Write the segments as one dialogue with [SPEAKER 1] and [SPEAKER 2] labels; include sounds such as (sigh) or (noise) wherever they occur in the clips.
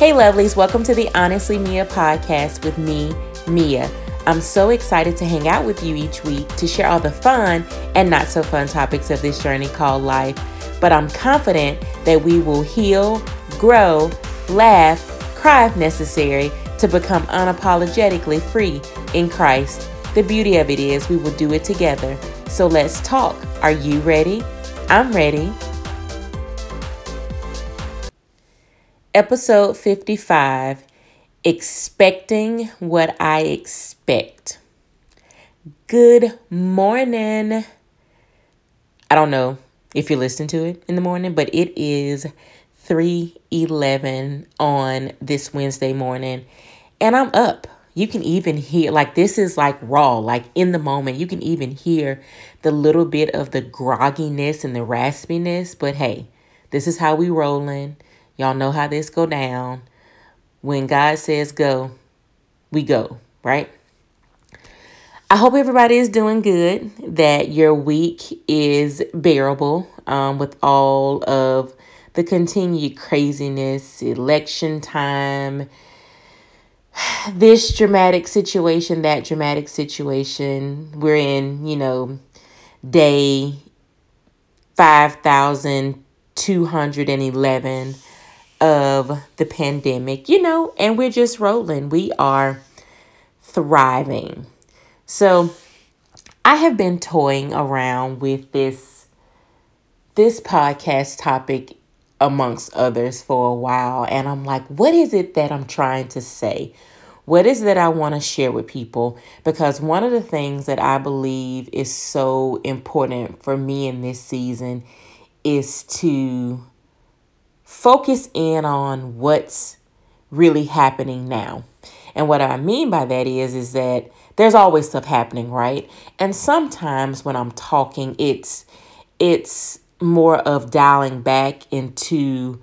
[SPEAKER 1] Hey, lovelies, welcome to the Honestly Mia podcast with me, Mia. I'm so excited to hang out with you each week to share all the fun and not so fun topics of this journey called life. But I'm confident that we will heal, grow, laugh, cry if necessary to become unapologetically free in Christ. The beauty of it is we will do it together. So let's talk. Are you ready? I'm ready. Episode 55 Expecting What I Expect. Good morning. I don't know if you're listening to it in the morning, but it is 3:11 on this Wednesday morning and I'm up. You can even hear like this is like raw, like in the moment. You can even hear the little bit of the grogginess and the raspiness, but hey, this is how we rolling. Y'all know how this go down. When God says go, we go, right? I hope everybody is doing good, that your week is bearable um, with all of the continued craziness, election time, (sighs) this dramatic situation, that dramatic situation. We're in, you know, day 5,211 of the pandemic, you know, and we're just rolling. We are thriving. So I have been toying around with this this podcast topic amongst others for a while and I'm like, what is it that I'm trying to say? What is that I want to share with people? Because one of the things that I believe is so important for me in this season is to focus in on what's really happening now. And what I mean by that is is that there's always stuff happening, right? And sometimes when I'm talking, it's it's more of dialing back into,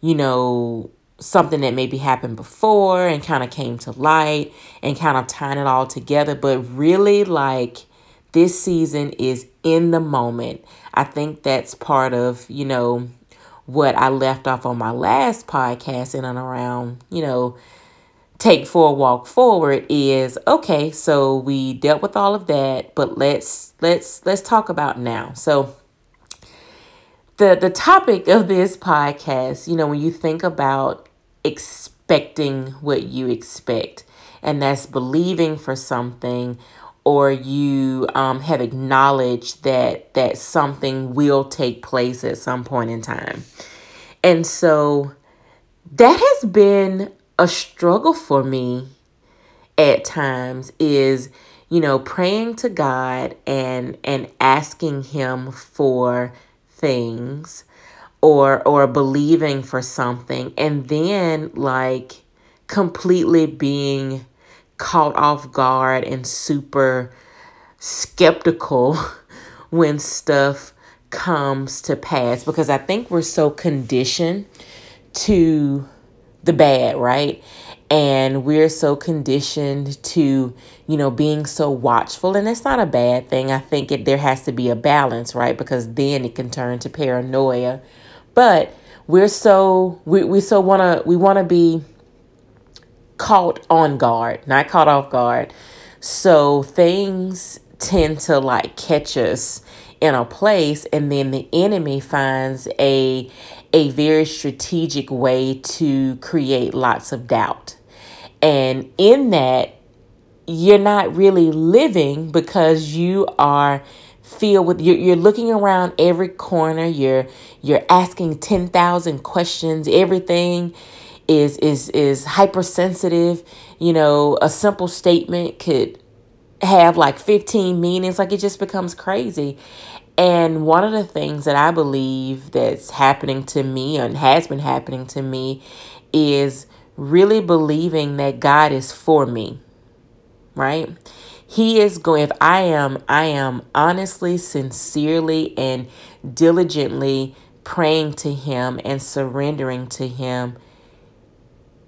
[SPEAKER 1] you know, something that maybe happened before and kind of came to light and kind of tying it all together. But really, like, this season is in the moment. I think that's part of, you know, what I left off on my last podcast and around, you know, take for a walk forward is okay, so we dealt with all of that, but let's let's let's talk about now. So the the topic of this podcast, you know, when you think about expecting what you expect, and that's believing for something or you um, have acknowledged that that something will take place at some point in time. And so that has been a struggle for me at times is you know praying to God and and asking him for things or or believing for something and then like completely being caught off guard and super skeptical (laughs) when stuff comes to pass because I think we're so conditioned to the bad, right? And we're so conditioned to, you know, being so watchful. And it's not a bad thing. I think it, there has to be a balance, right? Because then it can turn to paranoia. But we're so, we, we so want to, we want to be caught on guard, not caught off guard. So things tend to like catch us in a place and then the enemy finds a a very strategic way to create lots of doubt. And in that you're not really living because you are filled with you're, you're looking around every corner you're you're asking 10,000 questions everything is is is hypersensitive. You know, a simple statement could have like 15 meanings like it just becomes crazy. And one of the things that I believe that's happening to me and has been happening to me is really believing that God is for me. Right? He is going if I am I am honestly, sincerely and diligently praying to him and surrendering to him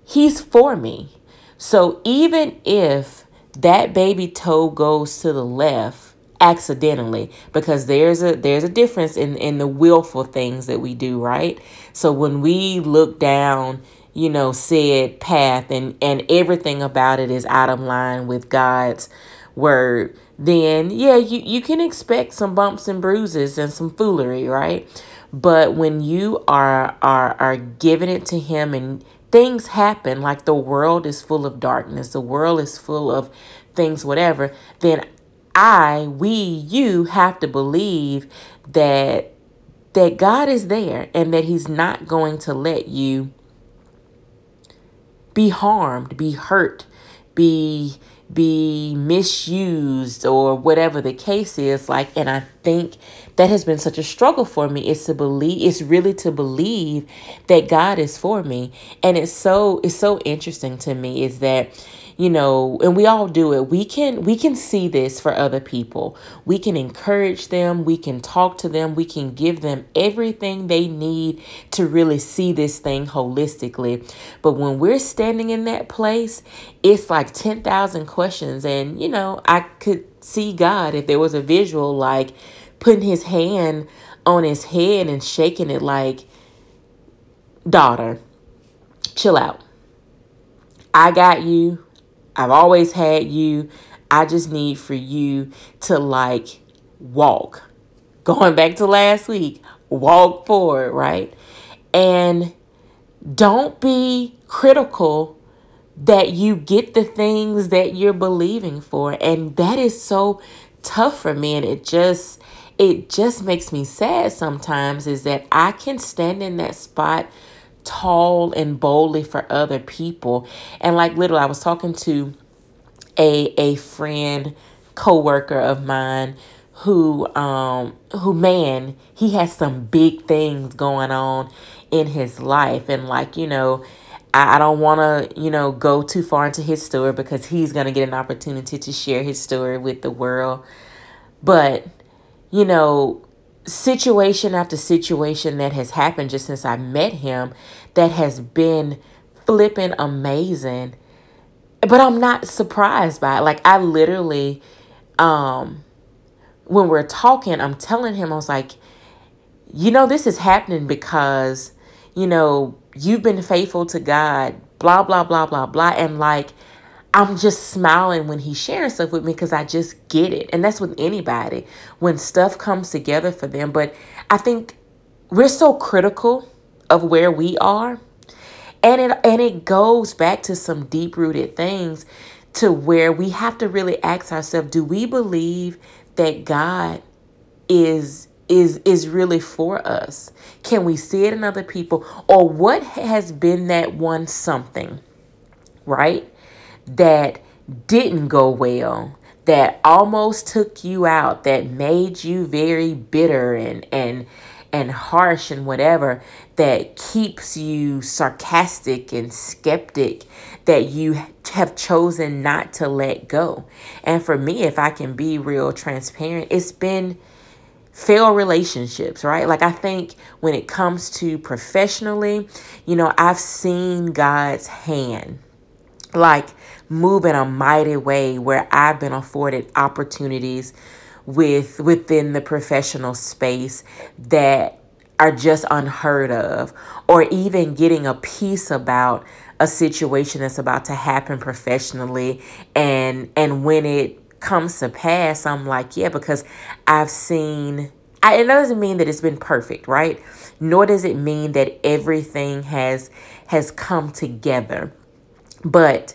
[SPEAKER 1] He's for me. So even if that baby toe goes to the left accidentally because there's a there's a difference in in the willful things that we do, right? So when we look down you know, said path and, and everything about it is out of line with God's word, then yeah, you, you can expect some bumps and bruises and some foolery, right? But when you are are are giving it to him and things happen, like the world is full of darkness, the world is full of things, whatever, then I, we, you have to believe that that God is there and that he's not going to let you be harmed, be hurt, be be misused or whatever the case is like and I think that has been such a struggle for me is to believe it's really to believe that God is for me. And it's so it's so interesting to me is that you know and we all do it. We can we can see this for other people. We can encourage them. We can talk to them. We can give them everything they need to really see this thing holistically. But when we're standing in that place it's like 10,000 questions. And you know I could see God if there was a visual like putting his hand on his head and shaking it like daughter chill out. I got you I've always had you. I just need for you to like walk. (laughs) Going back to last week, walk forward, right? And don't be critical that you get the things that you're believing for. And that is so tough for me. And it just, it just makes me sad sometimes is that I can stand in that spot tall and boldly for other people. And like little, I was talking to a a friend, co-worker of mine who um who man, he has some big things going on in his life and like, you know, I, I don't want to, you know, go too far into his story because he's to get an opportunity to share his story with the world. But, you know, situation after situation that has happened just since I met him that has been flipping amazing. But I'm not surprised by it. Like I literally um when we're talking, I'm telling him I was like, "You know this is happening because, you know, you've been faithful to God, blah blah blah blah blah." And like I'm just smiling when he's sharing stuff with me because I just get it. And that's with anybody when stuff comes together for them. But I think we're so critical of where we are. And it and it goes back to some deep rooted things to where we have to really ask ourselves, do we believe that God is is is really for us? Can we see it in other people? Or what has been that one something, right? That didn't go well, that almost took you out, that made you very bitter and and and harsh and whatever that keeps you sarcastic and skeptic that you have chosen not to let go. And for me, if I can be real transparent, it's been failed relationships, right? Like I think when it comes to professionally, you know, I've seen God's hand like move in a mighty way where I've been afforded opportunities with within the professional space that are just unheard of or even getting a piece about a situation that's about to happen professionally. And and when it comes to pass I'm like yeah because I've seen I, it doesn't mean that it's been perfect right? Nor does it mean that everything has has come together. But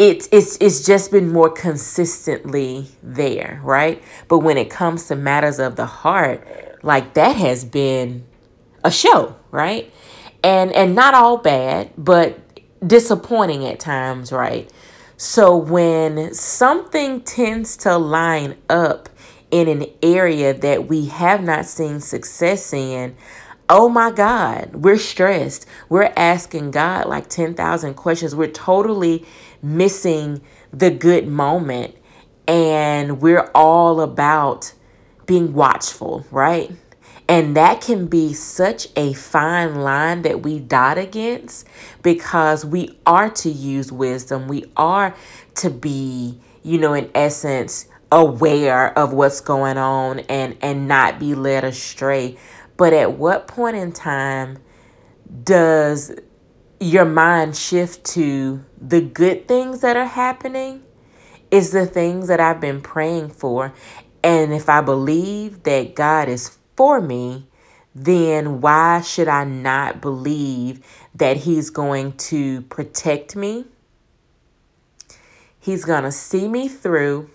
[SPEAKER 1] it's it's it's just been more consistently there, right? But when it comes to matters of the heart, like that has been a show, right? And and not all bad, but disappointing at times, right? So when something tends to line up in an area that we have not seen success in, oh my God, we're stressed. We're asking God like 10,000 questions. We're totally missing the good moment. And we're all about being watchful, right? And that can be such a fine line that we dot against because we are to use wisdom. We are to be, you know, in essence, aware of what's going on and and not be led astray but at what point in time does your mind shift to the good things that are happening is the things that I've been praying for. And if I believe that God is for me, then why should I not believe that He's going to protect me? He's going to see me through.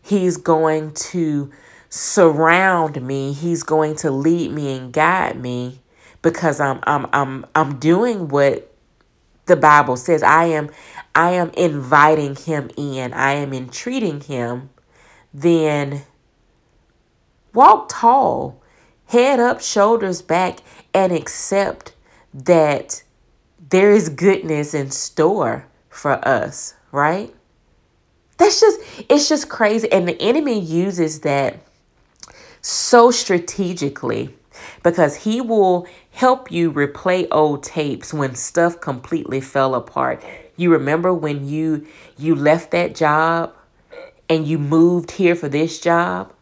[SPEAKER 1] He's going to surround me. He's going to lead me and guide me because I'm I'm I'm I'm doing what the Bible says. I am I am inviting him in. I am entreating him. Then walk tall, head up, shoulders back, and accept that there is goodness in store for us, right? That's just, it's just crazy. And the enemy uses that so strategically because he will help you replay old tapes when stuff completely fell apart. You remember when you you left that job and you moved here for this job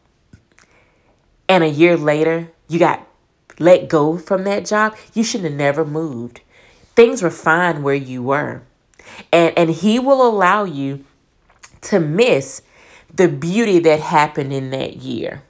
[SPEAKER 1] and a year later you got let go from that job, you should have never moved. Things were fine where you were. And and he will allow you to miss the beauty that happened in that year.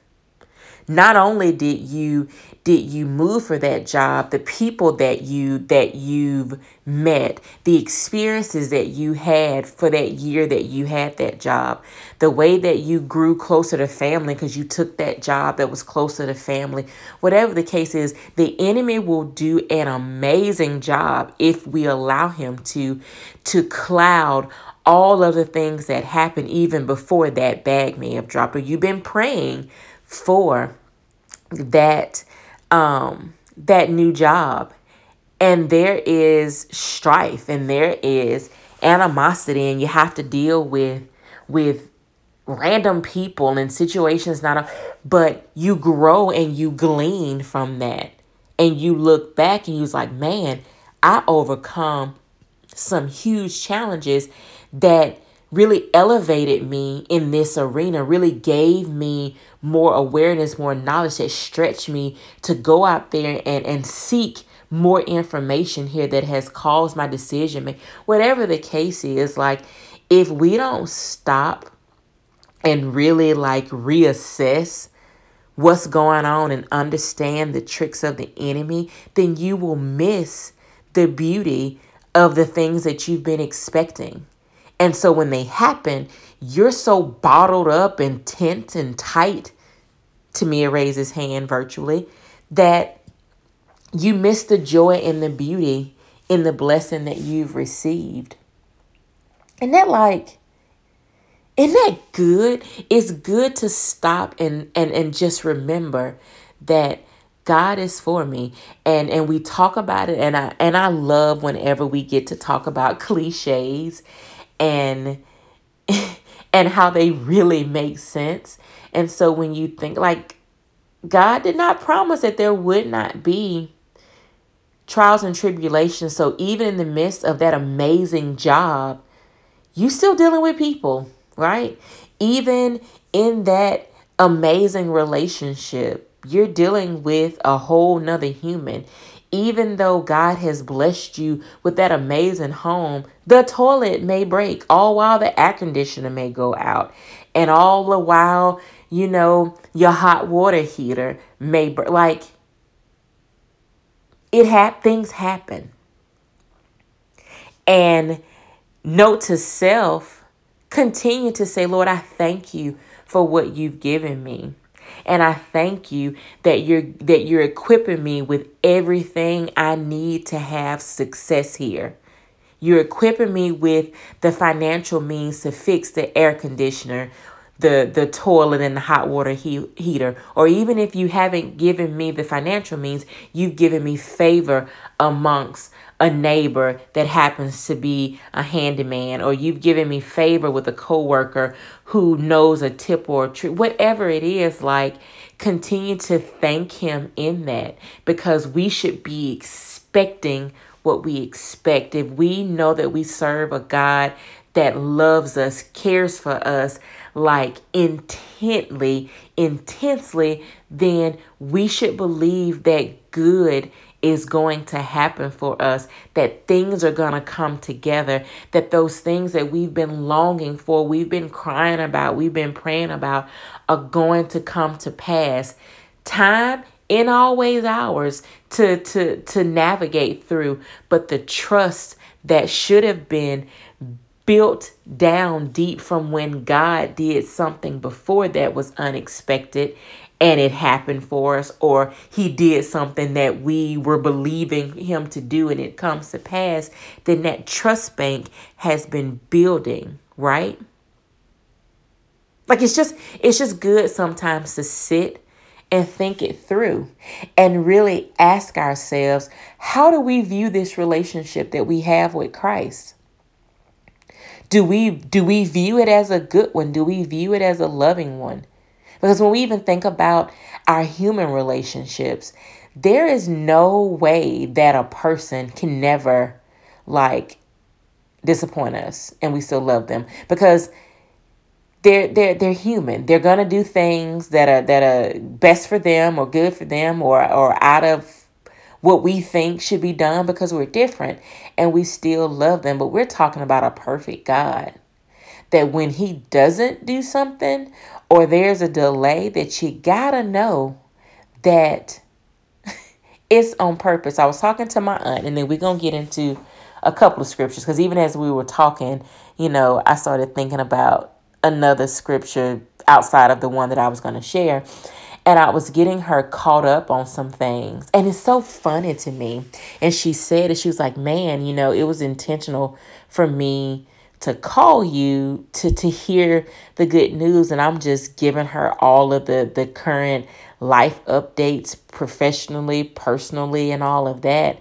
[SPEAKER 1] Not only did you did you move for that job, the people that you that you've met, the experiences that you had for that year that you had that job, the way that you grew closer to family because you took that job that was closer to family. Whatever the case is, the enemy will do an amazing job if we allow him to to cloud all of the things that happened even before that bag may have dropped or you've been praying for that um that new job. And there is strife and there is animosity and you have to deal with with random people and situations not a, but you grow and you glean from that. And you look back and you're like man i overcome some huge challenges that really elevated me in this arena, really gave me more awareness, more knowledge that stretched me to go out there and, and seek more information here that has caused my decision. Whatever the case is, like if we don't stop and really like reassess what's going on and understand the tricks of the enemy, then you will miss the beauty of the things that you've been expecting. And so when they happen, you're so bottled up and tense and tight. Tamia raises hand virtually that you miss the joy and the beauty in the blessing that you've received. And that like isn't that good? It's good to stop and and and just remember that God is for me and and we talk about it and I and I love whenever we get to talk about (laughs) clichés and (laughs) and how they really make sense. And so when you think like God did not promise that there would not be trials and tribulations. So even in the midst of that amazing job, you still dealing with people, right? Even in that amazing relationship, you're dealing with a whole nother human even though God has blessed you with that amazing home, the toilet may break, all while the air conditioner may go out, and all the while, you know, your hot water heater may break. Like, it had things happen. And note to self, continue to say, Lord, I thank you for what you've given me. And I thank you that you're that you're equipping me with everything I need to have success here. You're equipping me with the financial means to fix the air conditioner, the the toilet and the hot water he- heater or even if you haven't given me the financial means you've given me favor amongst a neighbor that happens to be a handyman or you've given me favor with a coworker who knows a tip or a trick whatever it is like continue to thank him in that because we should be expecting what we expect. If we know that we serve a God that loves us cares for us like intently intensely then we should believe that good is going to happen for us, that things are going to come together, that those things that we've been longing for, we've been crying about, we've been praying about, are going to come to pass. Time in always ours to to to navigate through, but the trust that should have been built down deep from when God did something before that was unexpected and it happened for us, or He did something that we were believing Him to do and it comes to pass, then that trust bank has been building, right? Like it's just it's just good sometimes to sit and think it through and really ask ourselves, how do we view this relationship that we have with Christ? Do we do we view it as a good one? Do we view it as a loving one? Because when we even think about our human relationships, there is no way that a person can never like disappoint us and we still love them because they're they're they're human. They're gonna do things that are that are best for them or good for them or or out of what we think should be done because we're different and we still love them. But we're talking about a perfect God. That when he doesn't do something or there's a delay, that you gotta know that (laughs) it's on purpose. I was talking to my aunt, and then we're gonna get into a couple of scriptures because even as we were talking, you know, I started thinking about another scripture outside of the one that I was to share. And I was getting her caught up on some things. And it's so funny to me. And she said it, she was like, Man, you know, it was intentional for me to call you to to hear the good news and I'm just giving her all of the the current life updates professionally, personally and all of that.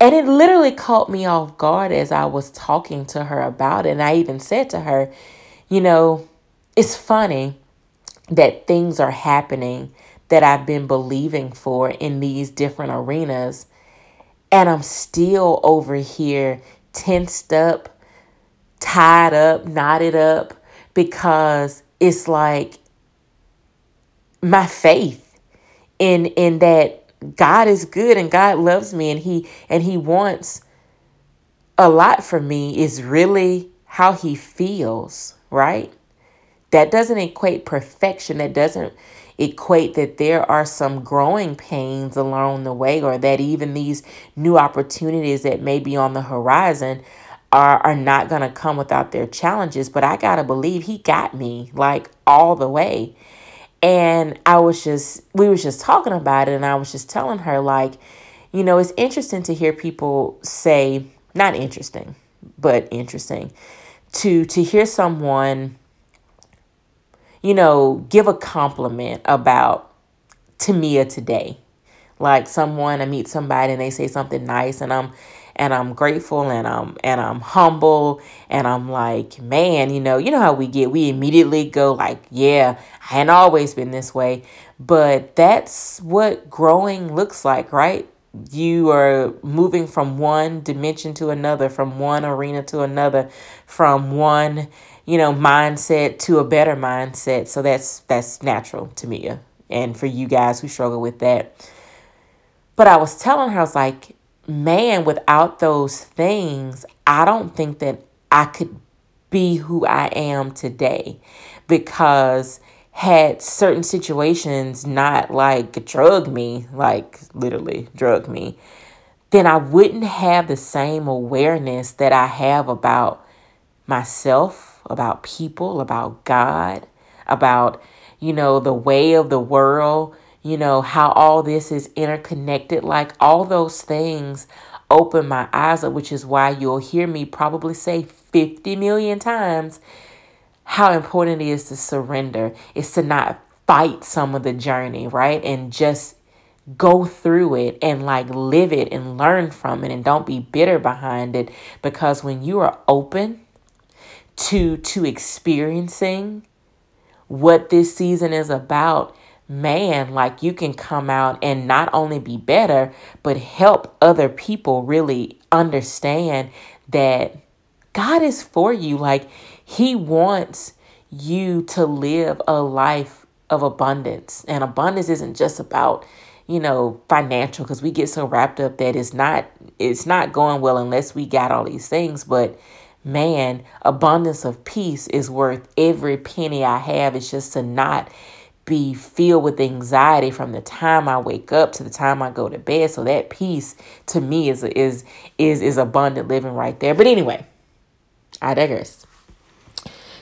[SPEAKER 1] And it literally caught me off guard as I was talking to her about it. And I even said to her, you know, it's funny that things are happening that I've been believing for in these different arenas. And I'm still over here tensed up, tied up, knotted up, because it's like my faith in in that God is good and God loves me and he and he wants a lot for me is really how he feels right? That doesn't equate perfection. That doesn't equate that there are some growing pains along the way or that even these new opportunities that may be on the horizon are, are not going to come without their challenges. But I got to believe he got me like all the way. And I was just, we was just talking about it and I was just telling her like, you know, it's interesting to hear people say, not interesting, but interesting to to hear someone you know give a compliment about Tamia today like someone I meet somebody and they say something nice and I'm and I'm grateful and I'm and I'm humble and I'm like, man, you know, you know how we get. We immediately go like, yeah, I ain't always been this way. But that's what growing looks like, right? you are moving from one dimension to another, from one arena to another, from one, you know, mindset to a better mindset. So that's that's natural to me. Uh, and for you guys who struggle with that. But I was telling her, I was like, man, without those things, I don't think that I could be who I am today because had certain situations not like drug me, like literally drug me, then I wouldn't have the same awareness that I have about myself, about people, about God, about, you know, the way of the world, you know, how all this is interconnected. Like all those things open my eyes up, which is why you'll hear me probably say 50 million times how important it is to surrender, is to not fight some of the journey, right? And just go through it and like live it and learn from it and don't be bitter behind it because when you are open to to experiencing what this season is about man like you can come out and not only be better but help other people really understand that God is for you like he wants you to live a life of abundance. And abundance isn't just about, you know, financial because we get so wrapped up that it's not it's not going well unless we got all these things, but man, abundance of peace is worth every penny I have. It's just to not be filled with anxiety from the time I wake up to the time I go to bed. So that peace to me is is is is abundant living right there. But anyway, I digress.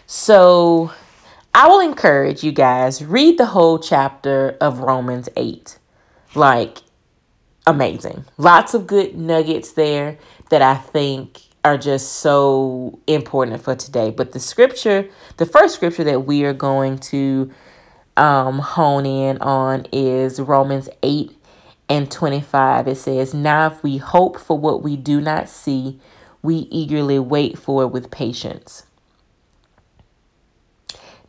[SPEAKER 1] So I will encourage you guys read the whole chapter of Romans 8. Like amazing. Lots of good nuggets there that I think are just so important for today. But the scripture, the first scripture that we are going to um, hone in on is Romans 8 and 25. It says, Now if we hope for what we do not see, we eagerly wait for it with patience.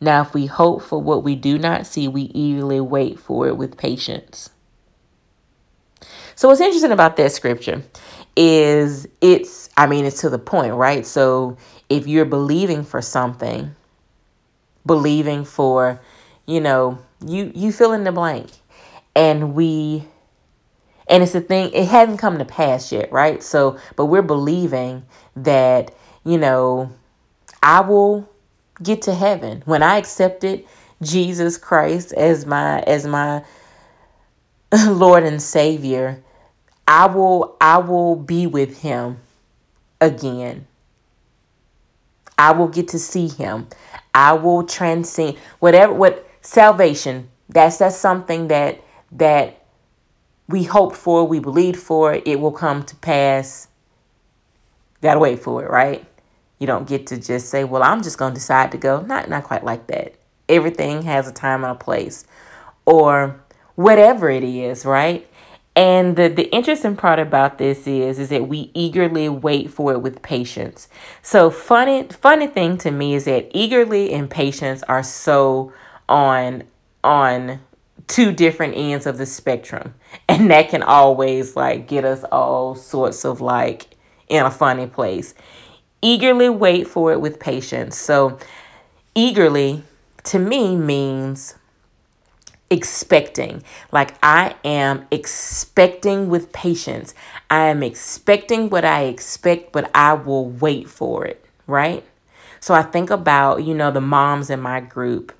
[SPEAKER 1] Now, if we hope for what we do not see, we eagerly wait for it with patience. So, what's interesting about that scripture is it's, I mean, it's to the point, right? So, if you're believing for something, believing for you know, you you fill in the blank. And we and it's a thing it hasn't come to pass yet, right? So, but we're believing that, you know, I will get to heaven when I accepted Jesus Christ as my as my (laughs) Lord and Savior. I will I will be with him again. I will get to see him. I will transcend whatever what salvation. That's that's something that that we hope for we believe for. It will come to pass. Gotta wait for it right? You don't get to just say well i'm just gonna decide to go. Not not quite like that. Everything has a time and a place. Or whatever it is right? And the, the interesting part about this is is that we eagerly wait for it with patience. So funny funny thing to me is that eagerly and patience are so on on two different ends of the spectrum. And that can always like get us all sorts of like in a funny place. Eagerly wait for it with patience. So eagerly to me means expecting. Like i am expecting with patience. I am expecting what i expect but i will wait for it right? So i think about you know the moms in my group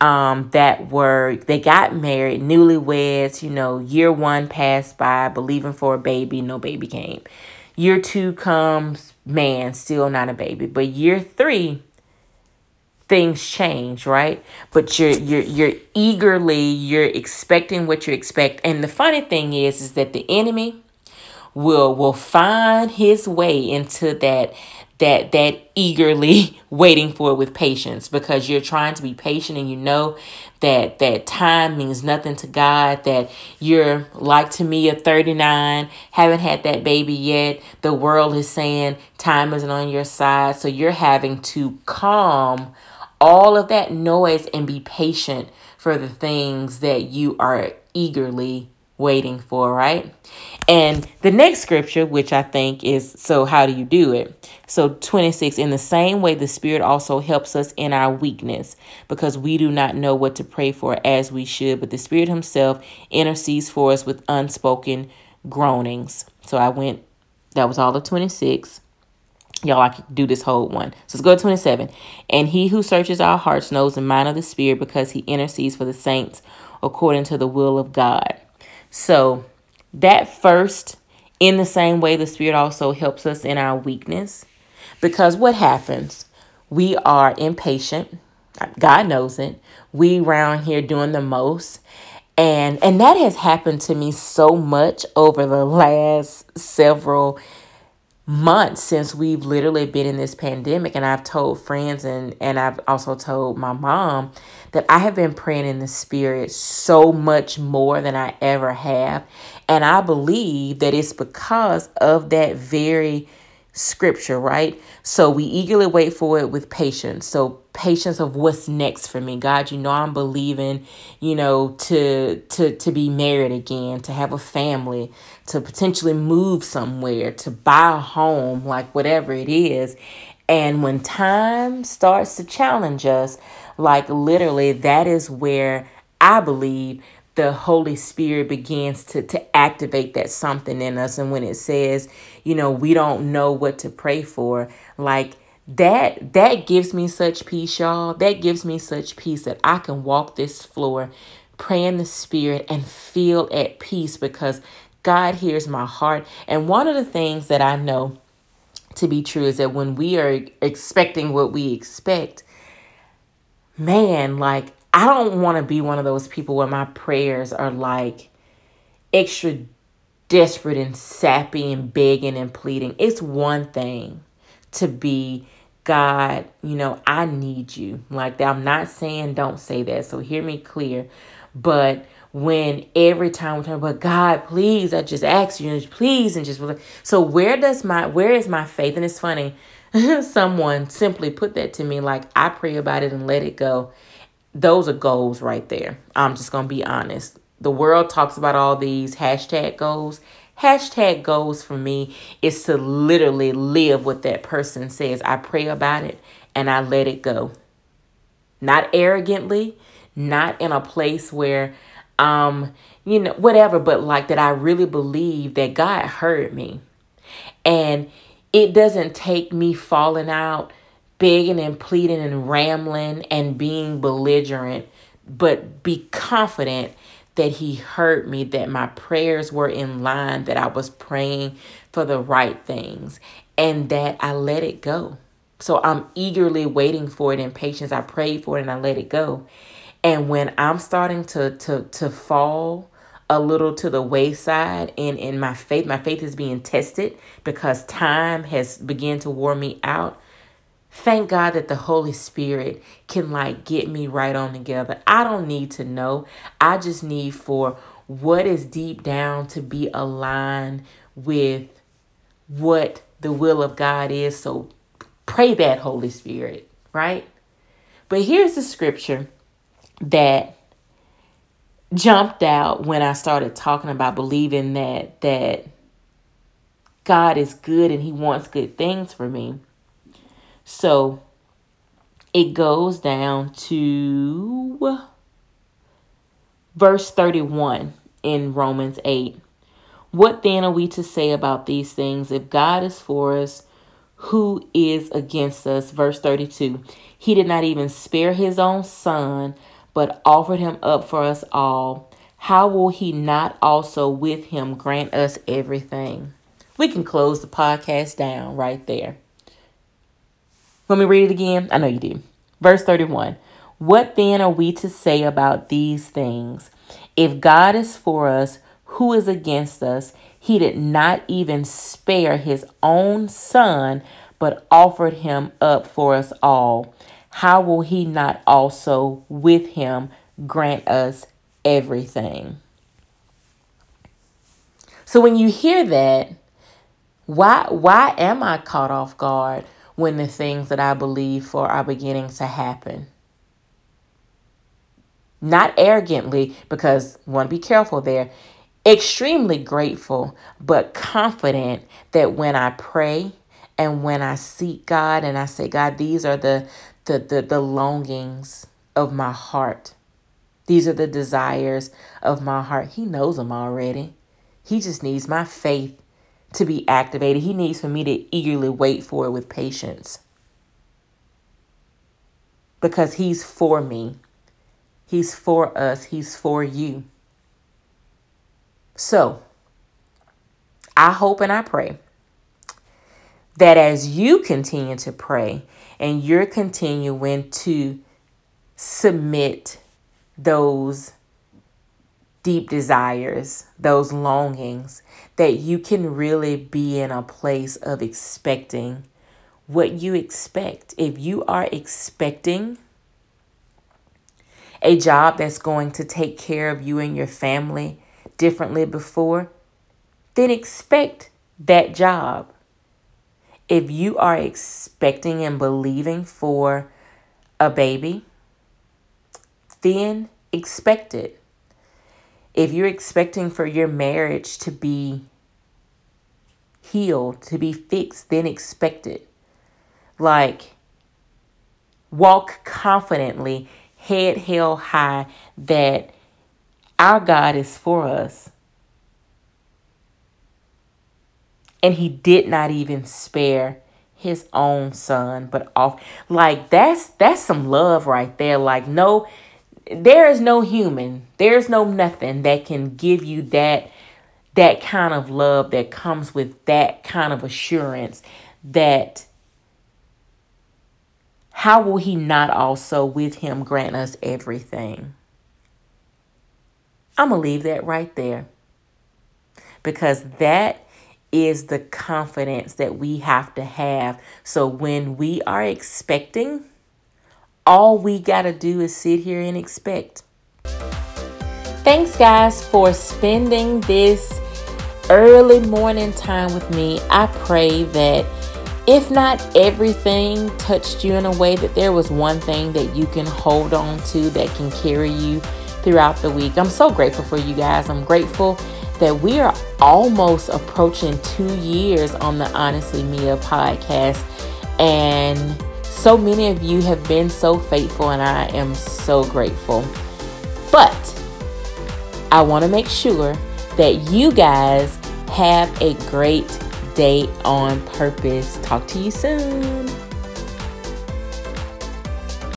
[SPEAKER 1] um, that were they got married, newlyweds, you know, year one passed by, believing for a baby, no baby came. Year two comes, man, still not a baby. But year three, things change, right? But you're you're you're eagerly, you're expecting what you expect. And the funny thing is, is that the enemy will will find his way into that that that eagerly (laughs) waiting for it with patience because you're trying to be patient and you know that that time means nothing to God that you're like to me at 39 haven't had that baby yet. The world is saying time isn't on your side. So you're having to calm all of that noise and be patient for the things that you are eagerly waiting for, right? And the next scripture, which I think is so, how do you do it? So, 26, in the same way, the Spirit also helps us in our weakness because we do not know what to pray for as we should, but the Spirit Himself intercedes for us with unspoken groanings. So, I went, that was all of 26. Y'all, I could do this whole one. So let's go to 27. And he who searches our hearts knows the mind of the Spirit because he intercedes for the saints according to the will of God. So, that first, in the same way, the Spirit also helps us in our weakness. Because what happens? We are impatient. God knows it. We around here doing the most. And and that has happened to me so much over the last several months since we've literally been in this pandemic and I've told friends and and I've also told my mom that I have been praying in the spirit so much more than I ever have and I believe that it's because of that very scripture, right? So we eagerly wait for it with patience. So patience of what's next for me. God, you know I'm believing, you know, to to to be married again, to have a family, to potentially move somewhere, to buy a home, like whatever it is. And when time starts to challenge us, like literally that is where I believe the Holy Spirit begins to to activate that something in us and when it says, you know, we don't know what to pray for, like that that gives me such peace, y'all. That gives me such peace that I can walk this floor, pray in the spirit and feel at peace because God hears my heart. And one of the things that I know to be true is that when we are expecting what we expect, man, like I don't want to be one of those people where my prayers are like extra desperate and sappy and begging and pleading. It's one thing to be God, you know, I need you. Like. I'm not saying don't say that. So hear me clear. But when every time we talk about God, please, I just ask you, please, and just so where does my where is my faith? And it's funny, (laughs) someone simply put that to me like I pray about it and let it go those are goals right there. I'm just going to be honest. The world talks about all these hashtag goals. Hashtag goals for me is to literally live what that person says. I pray about it and I let it go. Not arrogantly, not in a place where um you know whatever but like that I really believe that God heard me. And it doesn't take me falling out begging and pleading and rambling and being belligerent, but be confident that he heard me, that my prayers were in line, that I was praying for the right things, and that I let it go. So I'm eagerly waiting for it in patience. I prayed for it and I let it go. And when I'm starting to to to fall a little to the wayside and in my faith, my faith is being tested because time has begun to wear me out. Thank God that the Holy Spirit can like get me right on together. I don't need to know. I just need for what is deep down to be aligned with what the will of God is. So pray that Holy Spirit, right? But here's the scripture that jumped out when I started talking about believing that that God is good and he wants good things for me. So it goes down to verse 31 in Romans 8. What then are we to say about these things? If God is for us, who is against us? Verse 32 He did not even spare his own son, but offered him up for us all. How will he not also with him grant us everything? We can close the podcast down right there. Let me read it again. I know you do. Verse 31. What then are we to say about these things? If God is for us, who is against us? He did not even spare his own son, but offered him up for us all. How will he not also with him grant us everything? So when you hear that, why why am I caught off guard? when the things that I believe for are beginning to happen. Not arrogantly, because want to be careful there. Extremely grateful, but confident that when I pray and when I seek God and I say, God, these are the the the, the longings of my heart. These are the desires of my heart. He knows them already. He just needs my faith to be activated. He needs for me to eagerly wait for it with patience. Because He's for me, He's for us, He's for you. So, I hope and I pray that as you continue to pray and you're continuing to submit those deep desires, those longings, that you can really be in a place of expecting what you expect. If you are expecting a job that's going to take care of you and your family differently before, then expect that job. If you are expecting and believing for a baby, then expect it if you're expecting for your marriage to be healed, to be fixed, then expect it. Like, walk confidently, head held high, that Our God is for us. And he did not even spare his own son, but off like that's that's some love right there. Like no there is no human, there's no nothing that can give you that that kind of love that comes with that kind of assurance that how will he not also with him grant us everything? I'm going to leave that right there because that is the confidence that we have to have. So when we are expecting, all we got to do is sit here and expect. Thanks, guys, for spending this early morning time with me. I pray that if not everything touched you in a way, that there was one thing that you can hold on to that can carry you throughout the week. I'm so grateful for you guys. I'm grateful that we are almost approaching two years on the Honestly Mia podcast. And so many of you have been so faithful, and I am so grateful. But I want to make sure that you guys have a great day on purpose. Talk to you soon.